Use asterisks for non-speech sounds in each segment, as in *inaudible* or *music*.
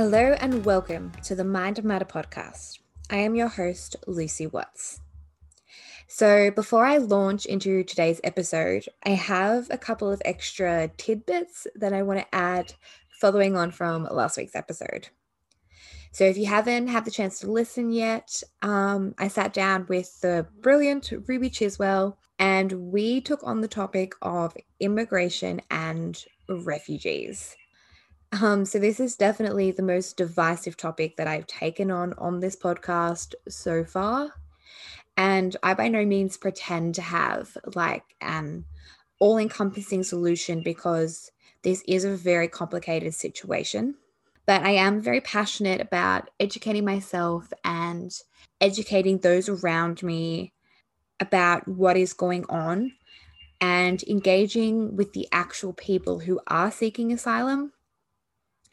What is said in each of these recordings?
Hello and welcome to the Mind of Matter podcast. I am your host, Lucy Watts. So, before I launch into today's episode, I have a couple of extra tidbits that I want to add following on from last week's episode. So, if you haven't had the chance to listen yet, um, I sat down with the brilliant Ruby Chiswell and we took on the topic of immigration and refugees. Um, so this is definitely the most divisive topic that I've taken on on this podcast so far. And I by no means pretend to have like an all encompassing solution because this is a very complicated situation. But I am very passionate about educating myself and educating those around me about what is going on and engaging with the actual people who are seeking asylum.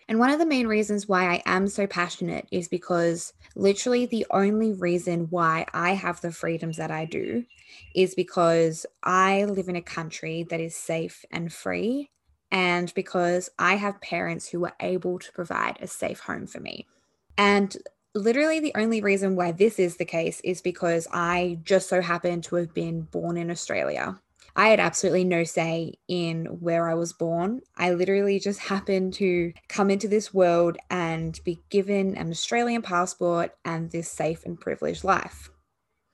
And one of the main reasons why I am so passionate is because literally the only reason why I have the freedoms that I do is because I live in a country that is safe and free, and because I have parents who were able to provide a safe home for me. And literally the only reason why this is the case is because I just so happen to have been born in Australia. I had absolutely no say in where I was born. I literally just *laughs* happened to come into this world and be given an Australian passport and this safe and privileged life.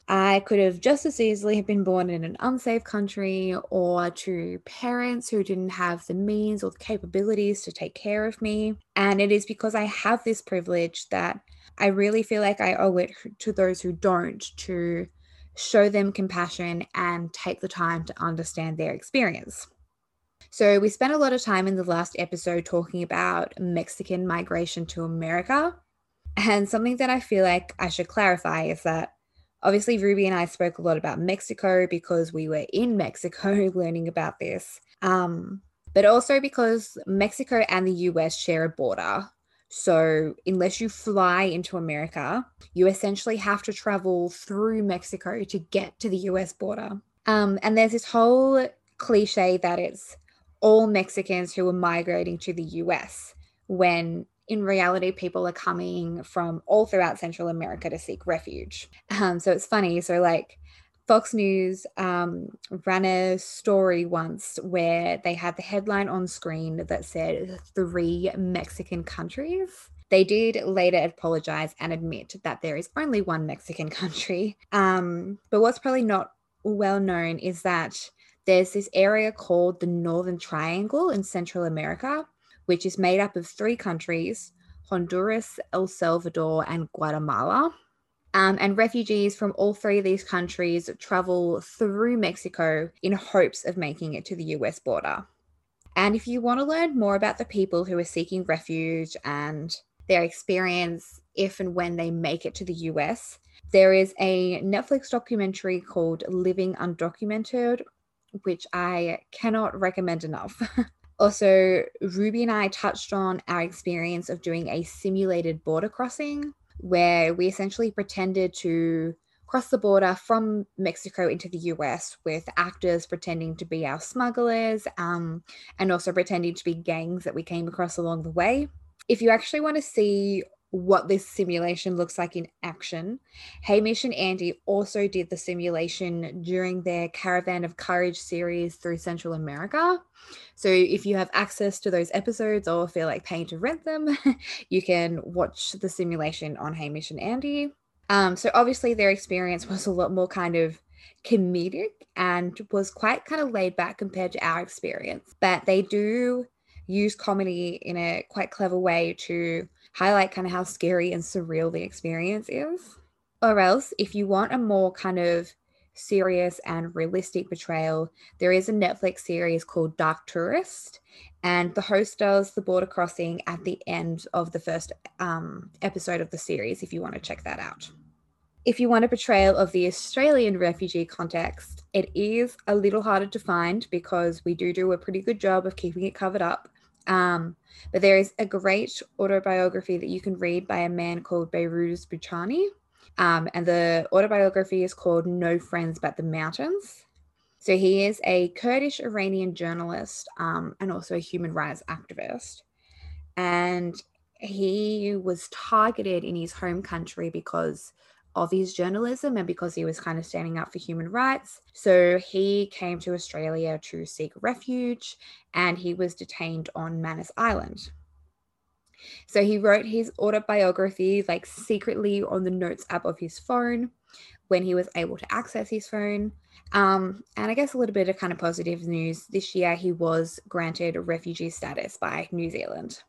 I could have just as easily have been born in an unsafe country or to parents who didn't have the means or the capabilities to take care of me. And it is because I have this privilege that I really feel like I owe it to those who don't to show them compassion, and take the time to understand their experience. So, we spent a lot of time in the last episode talking about Mexican migration to America. And something that I feel like I should clarify is that obviously Ruby and I spoke a lot about Mexico because we were in Mexico *laughs* learning about this. Um, but also because Mexico and the US share a border. So, unless you fly into America, you essentially have to travel through Mexico to get to the US border. Um, and there's this whole cliche that it's all Mexicans who are migrating to the US, when in reality, people are coming from all throughout Central America to seek refuge. Um, so, it's funny. So, like, Fox News um, ran a story once where they had the headline on screen that said three Mexican countries. They did later apologize and admit that there is only one Mexican *laughs* country. Um, but what's probably not well known is that there's this area called the Northern Triangle in Central America, which is made up of three countries Honduras, El Salvador, and Guatemala. Um, and refugees from all three of these countries travel through Mexico in hopes of making it to the US border. And if you want to learn more about the people who are seeking refuge and their experience if and when they make it to the US, there is a Netflix documentary called Living Undocumented, which I cannot recommend enough. *laughs* also, Ruby and I touched on our experience of doing a simulated border crossing where we essentially pretended to cross the border from Mexico into the US with actors pretending to be our smugglers um, and also pretending to be gangs that we came across along the way. If you actually want to see what this simulation looks like in action. Hamish and Andy also did the simulation during their Caravan of Courage series through Central America. So if you have access to those episodes or feel like paying to rent them, *laughs* you can watch the simulation on Hamish and Andy. Um, so obviously their experience was a lot more kind of comedic and was quite kind of laid back compared to our experience. But they do use comedy in a quite clever way to highlight kind of how scary and surreal the experience is. Or else, if you want a more kind of serious and realistic portrayal, there is a Netflix series called Dark Tourist, and the host does the border crossing at the end of the first um, episode of the series if you want to check that out. If you want a portrayal of the Australian refugee context, it is a little harder to find because we do do a pretty good job of keeping it covered up Um, but there is a great autobiography that you can read by a man called Behrouz Boochani. Um, and the autobiography is called No Friends But the Mountains. So he is a Kurdish Iranian journalist um, and also a human rights activist. And he was targeted in his home country because of his journalism and because he was kind of standing up for human rights. So he came to Australia to seek refuge and he was detained on Manus Island. So he wrote his autobiography like secretly on the notes app of his phone when he was able to access his phone. Um, and I guess a little bit of kind of positive news this year, he was granted refugee status by New Zealand.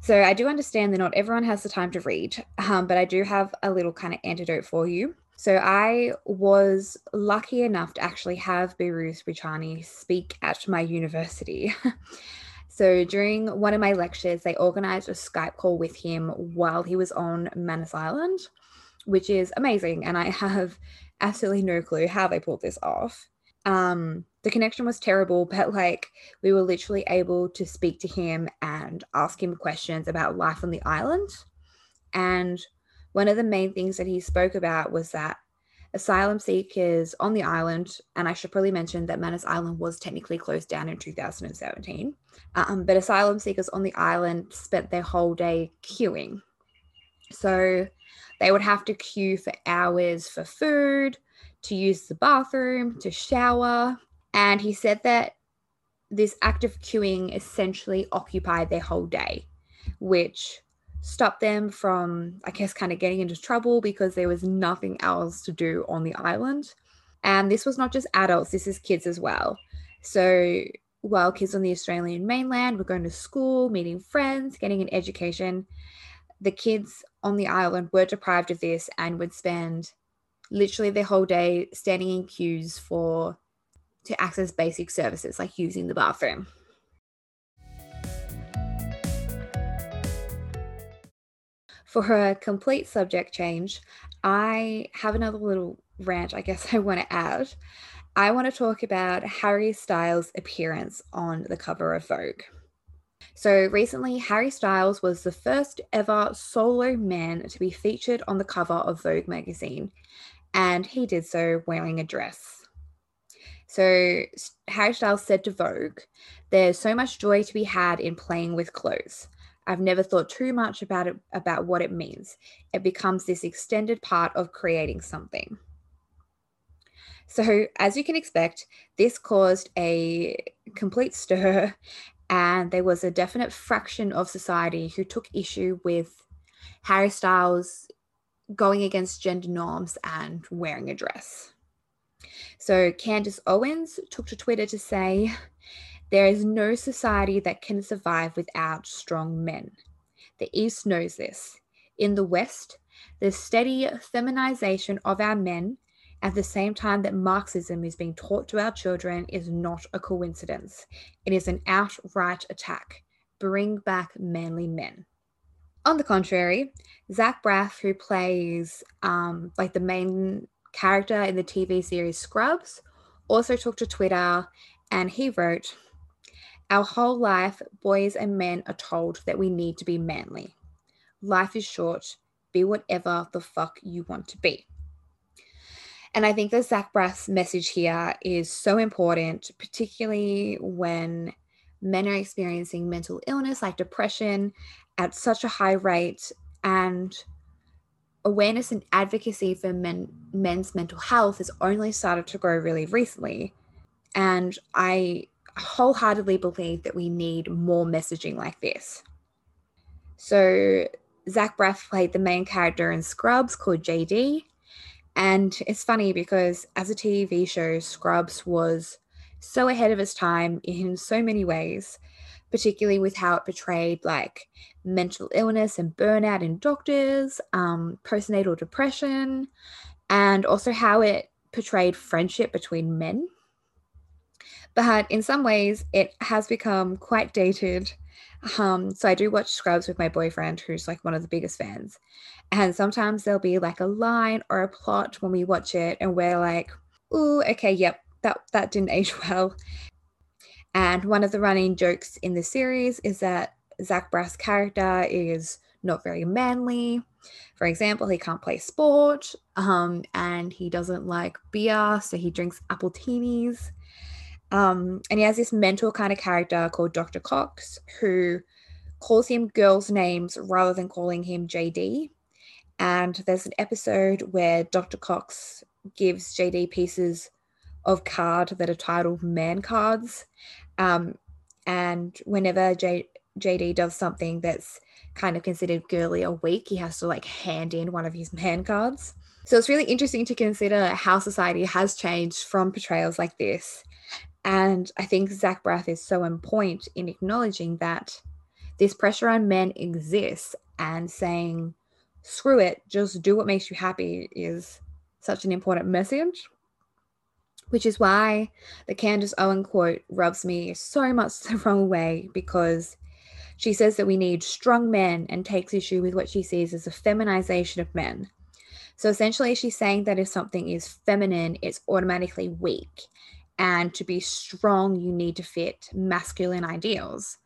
So I do understand that not everyone has the time to read, um, but I do have a little kind of antidote for you. So I was lucky enough to actually have Behrouz Boochani speak at my university. *laughs* so during one of my lectures, they organized a Skype call with him while he was on Manus Island, which is amazing. And I *laughs* have absolutely no clue how they pulled this off. Um, the connection was terrible, but like we were literally able to speak to him and ask him questions about life on the island. And one of the main things that he spoke about was that asylum seekers on the island, and I should probably mention that Manus Island was technically closed down in 2017, um, but asylum seekers on the island spent their whole day queuing. So they would have to queue for hours for food, to use the bathroom, to shower, and he said that this act of queuing essentially occupied their whole day, which stopped them from, I guess, kind of getting into trouble because there was nothing else to do on the island. And this was not just adults, this is kids as well. So while kids on the Australian mainland were going to school, meeting friends, getting an education, the kids on the island were deprived of this and would spend literally their whole day standing in queues for to access basic services like using the bathroom. For a complete subject change, I have another little rant I guess *laughs* I want to add. I want to talk about Harry Styles' appearance on the cover of Vogue. So recently, Harry Styles was the first ever solo man to be featured on the cover of Vogue magazine, and he did so wearing a dress. So Harry Styles said to Vogue, There's so much joy to be had in playing with clothes. I've never thought too much about it about what it means. It becomes this extended part of creating something. So, as you can expect, this caused a complete stir, and there was a definite fraction of society who took issue with Harry Styles going against gender norms and wearing a dress. So Candace Owens took to Twitter to say, There is no society that can survive without strong men. The East knows this. In the West, the steady feminization of our men at the same time that Marxism is being taught to our children is not a coincidence. It is an outright attack. Bring back manly men. On the contrary, Zach Braff, who plays um, like the main character in the TV series Scrubs, also took to Twitter and he wrote, Our whole life, boys and men are told that we need to be manly. Life is short. Be whatever the fuck you want to be. And I think the Zach Braff's message here is so important, particularly when men are experiencing mental illness like depression at such a high rate and awareness and advocacy for men, men's mental health has only started to grow really recently. And I wholeheartedly believe that we need more messaging like this. So, Zach Braff played the main character in Scrubs called JD. And it's funny because as a TV show, Scrubs was so ahead of its time in so many ways particularly with how it portrayed like mental illness and burnout in doctors, um, postnatal depression, and also how it portrayed friendship between men. But in some ways, it has become quite dated. Um, so I do watch Scrubs with my boyfriend, who's like one of the biggest fans. And sometimes there'll be like a line or a plot when we watch it, and we're like, "Ooh, okay, yep, that that didn't age *laughs* well." And one of the running jokes in the series is that Zach Braff's character is not very manly. For example, he can't play sport um, and he doesn't like beer, so he drinks appletinis. Um, and he has this mentor kind of character called Dr. Cox who calls him girls' names rather than calling him JD. And there's an episode where Dr. Cox gives JD pieces of card that are titled man cards. Um, and whenever J- JD does something that's kind of considered girly or weak, he has to like hand in one of his man cards. So it's really interesting to consider how society has changed from portrayals like this. And I think Zach Braff is so on point in acknowledging that this pressure on men exists and saying, screw it, just do what makes you happy is such an important message. Which is why the Candace Owen quote rubs me so much *laughs* the wrong way because she says that we need strong men and takes issue with what she sees as a feminization of men. So essentially, she's saying that if something is feminine, it's automatically weak. And to be strong, you need to fit masculine ideals.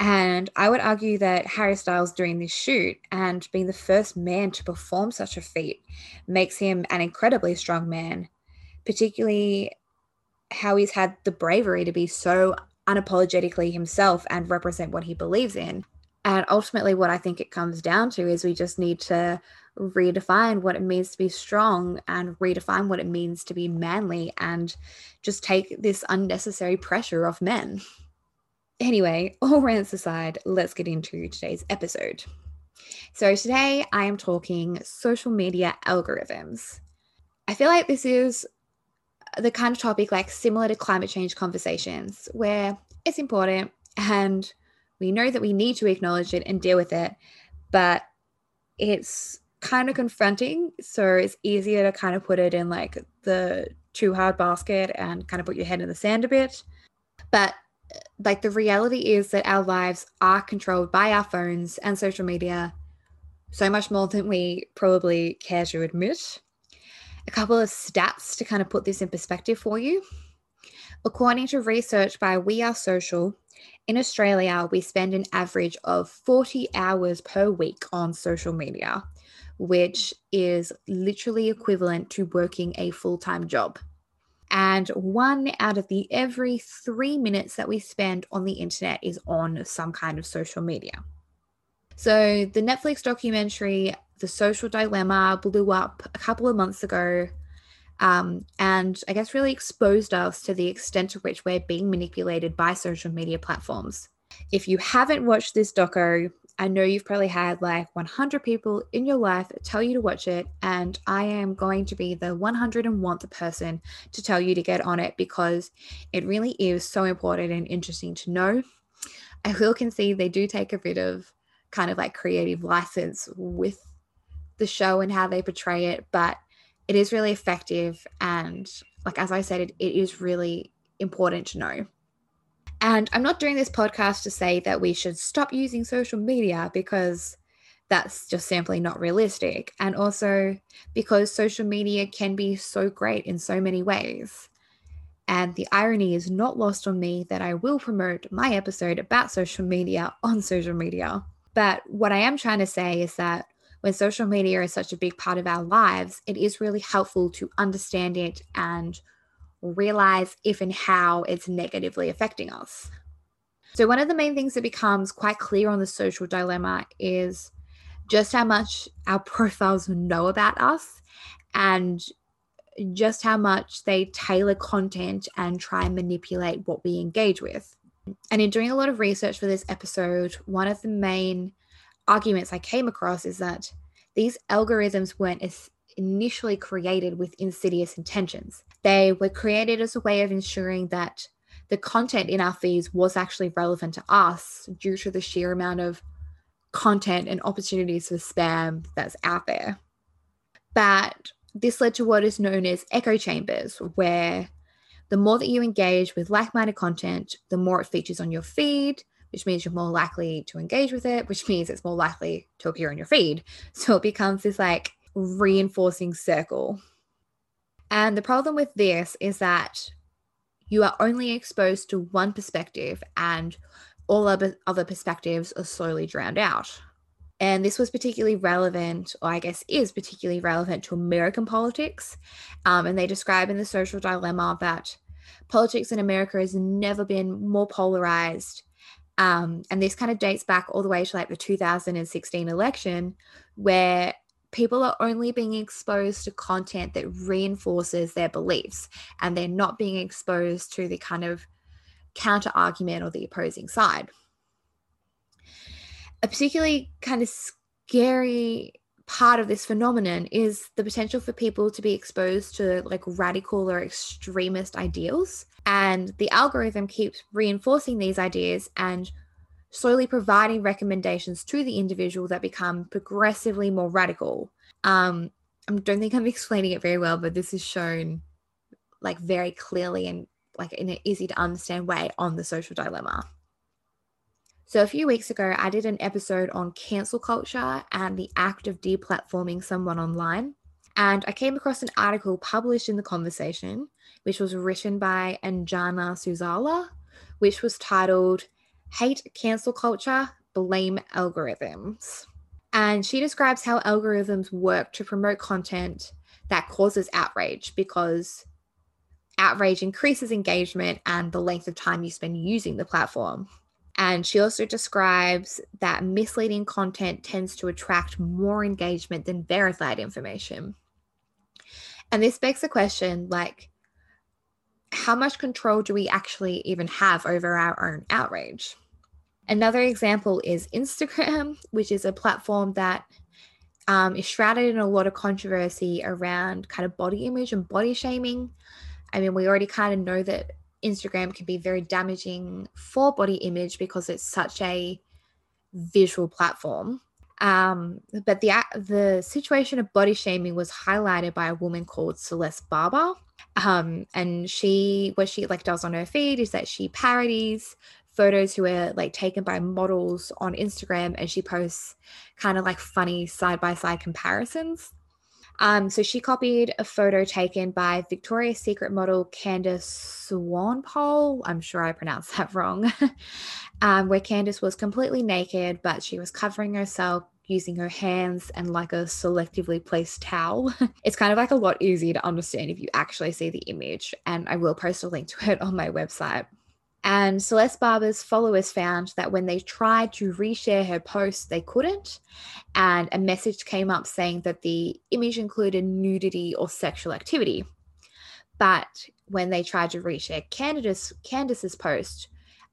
And I would argue that Harry Styles doing this shoot and being the first man to perform such a feat makes him an incredibly strong man, particularly how he's had the bravery to be so unapologetically himself and represent what he believes in. And ultimately, what I think it comes down to is we just need to redefine what it means to be strong and redefine what it means to be manly and just take this unnecessary pressure off men. Anyway, all rants aside, let's get into today's episode. So, today I am talking social media algorithms. I feel like this is the kind of topic like similar to climate change conversations where it's important and we know that we need to acknowledge it and deal with it, but it's kind of confronting. So it's easier to kind of put it in like the too hard basket and kind of put your head in the sand a bit. But uh, like the reality is that our lives are controlled by our phones and social media so much more than we probably care to admit. A couple of stats to kind of put this in perspective for you. According to research by We Are Social, in Australia, we spend an average of 40 hours per week on social media, which is literally equivalent to working a full time job. And one out of the every three minutes that we spend on the internet is on some kind of social media. So, the Netflix documentary, The Social Dilemma, blew up a couple of months ago. Um, and I guess really exposed us to the extent to which we're being manipulated by social media platforms. If you haven't watched this doco, I know you've probably had like 100 people in your life tell you to watch it, and I am going to be the 101th person to tell you to get on it because it really is so important and interesting to know. I will concede they do take a bit of kind of like creative license with the show and how they portray it, but it is really effective. And like, as I said, it, it is really important to know. And I'm not doing this podcast to say that we should stop using social media because that's just simply not realistic. And also because social media can be so great in so many ways. And the irony is not lost on me that I will promote my episode about social media on social media. But what I am trying to say is that when social media is such a big part of our lives, it is really helpful to understand it and realize if and how it's negatively affecting us. So, one of the main things that becomes quite clear on the social dilemma is just how much our *laughs* profiles know about us and just how much they tailor content and try and manipulate what we engage with. And in doing a lot of research for this episode, one of the main arguments I came across is that these algorithms weren't initially created with insidious intentions. They were created as a way of ensuring that the content in our feeds was actually relevant to us due to the sheer amount of content and opportunities for spam that's out there. But this led to what is known as echo chambers, where the more that you engage with like minded content, the more it features on your feed, which means you're more likely to engage with it, which *laughs* means it's more likely to appear on your feed. So it becomes this like reinforcing circle. And the problem with this is that you are only exposed to one perspective and all other, other perspectives are slowly drowned out. And this was particularly relevant, or I guess is particularly relevant to American politics. Um, and they describe in the social dilemma that politics in America has never been more polarized. Um, and this kind of dates back all the way to like the 2016 election, where people are only being exposed to content that reinforces their beliefs and they're not being exposed to the kind of counter argument or the opposing side. A particularly kind of scary part of this phenomenon is the potential for people to be exposed to like radical or extremist ideals. And the algorithm keeps reinforcing these ideas and slowly providing recommendations to the individual that become progressively more radical. Um, I don't think I'm *laughs* explaining it very well, but this is shown like very clearly and like in an easy to understand way on the social dilemma. So, a few weeks ago, I did an episode on cancel culture and the act of deplatforming someone online. And I came across an article published in The Conversation, which was written by Anjana Susarla, which was titled Hate Cancel Culture, Blame Algorithms. And she describes how algorithms work to promote content that causes outrage because outrage increases engagement and the length of time you spend using the platform. And she also describes that misleading content tends to attract more engagement than verified information. And this begs the question like, how much control do we actually even have over our own outrage? Another example is Instagram, *laughs* which is a platform that um, is shrouded in a lot of controversy around kind of body image and body shaming. I mean, we already kind of know that Instagram can be very damaging for body image because it's such a visual platform. Um, but the the situation of body shaming was highlighted by a woman called Celeste Barber. Um, and she what she like does on her feed is that she parodies photos who are like taken by models on Instagram and she posts kind of like funny side by side comparisons. Um, so she copied a photo taken by Victoria's Secret model Candice Swanepoel. I'm sure I pronounced *laughs* that wrong. *laughs* um, where Candice was completely naked, but she was covering herself using her hands and like a selectively placed towel. *laughs* it's kind of like a lot easier to understand if you actually see the image. And I will post a link to it on my website. And Celeste Barber's followers found that when they tried to reshare her post, they couldn't. And a message came up saying that the image included nudity or sexual activity. But when they tried to reshare Candice, Candice's post,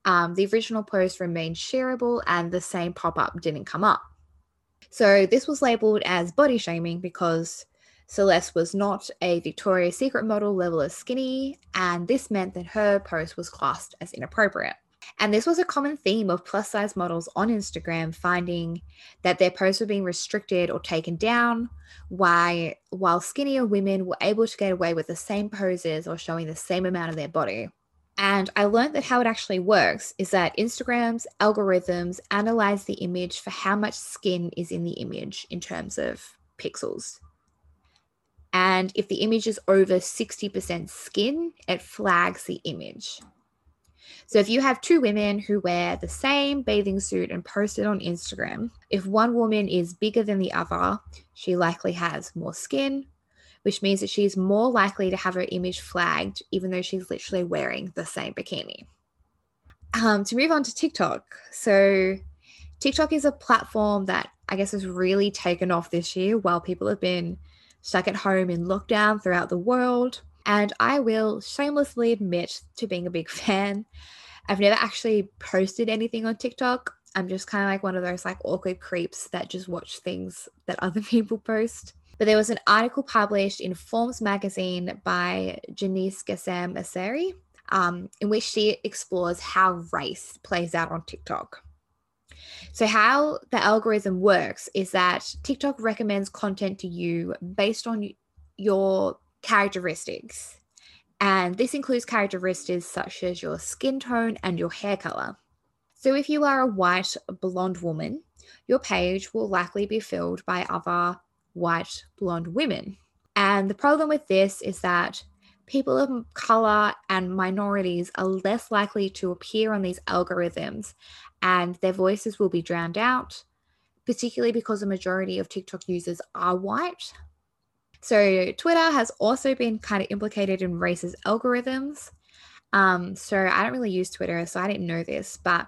um, the original post remained shareable and the same pop up didn't come up. So this was labeled as body shaming because Celeste was not a Victoria's Secret model level of skinny, and this meant that her post was classed as inappropriate. And this was a common theme of plus size models on Instagram finding that their posts were being restricted or taken down, why, while skinnier women were able to get away with the same poses or showing the same amount of their body. And I learned that how it actually works is that Instagram's algorithms analyze the image for how much skin is in the image in terms of pixels. And if the image is over 60% skin, it flags the image. So if you have two women who wear the same bathing suit and post it on Instagram, if one woman is bigger than the other, she likely has more skin, which means that she's more likely to have her image flagged, even though she's literally wearing the same bikini. Um, to move on to TikTok. So, TikTok is a platform that I guess has really taken off this year while people have been stuck at home in lockdown throughout the world. And I will shamelessly admit to being a big *laughs* fan. I've never actually posted anything on TikTok. I'm just kind of like one of those like awkward creeps that just watch things that other *laughs* people post. But there was an article published in Forbes magazine by Janice Gassam Asare, um, in which she explores how race plays out on TikTok. So, how the algorithm works is that TikTok recommends content to you based on your characteristics. And this includes characteristics such as your skin tone and your hair color. So, if you are a white blonde woman, your page will likely be filled by other white blonde women. And the problem with this is that people of color and minorities are less likely to appear on these algorithms and their voices will be drowned out, particularly because the majority of TikTok users are white. So, Twitter has also been kind of implicated in racist algorithms. Um, so, I don't really use Twitter, so I didn't know this, but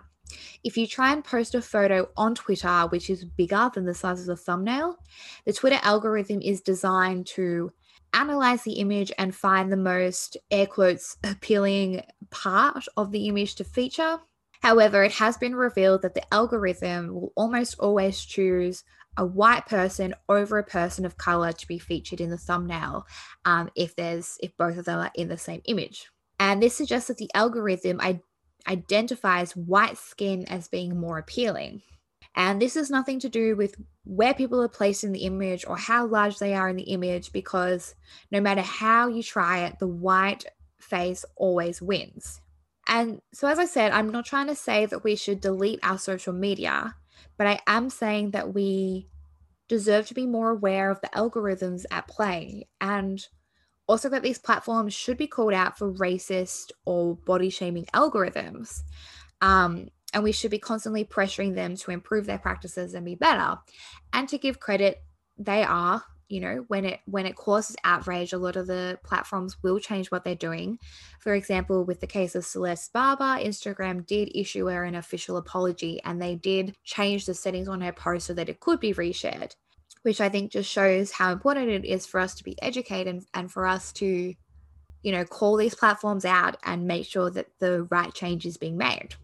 if you try and post a photo on Twitter, which is bigger than the size of the thumbnail, the Twitter algorithm is designed to analyze the image and find the most air quotes appealing part of the image to feature. However, it has been revealed that the algorithm will almost always choose a white person over a person of color to be featured in the thumbnail um, if there's if both of them are in the same image. And this suggests that the algorithm I- identifies white skin as being more appealing. And this has nothing to do with where people are placed in the image or how large they are in the image, because no matter how you try it, the white face always wins. And so, as I said, I'm not trying to say that we should delete our social media, but I am saying that we deserve to be more aware of the algorithms at play and also that these platforms should be called out for racist or body shaming algorithms. Um, and we should be constantly pressuring them to improve their practices and be better. And to give credit they are you know when it when it causes outrage a lot of the platforms will change what they're doing. For example with the case of celeste barber instagram did issue her an official apology and they did change the settings on her post so that it could be reshared which i think just shows how important it is for us to be educated and, for us to you know call these platforms out and make sure that the right change is being made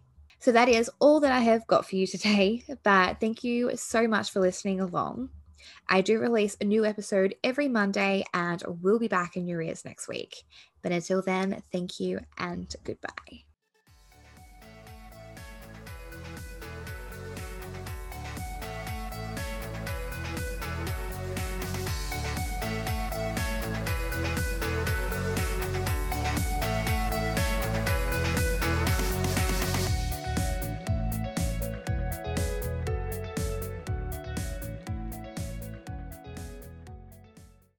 so that is all that I have got for you today. But thank you so much for listening along. I do release a new episode every Monday and we'll be back in your ears next week. But until then, thank you and goodbye.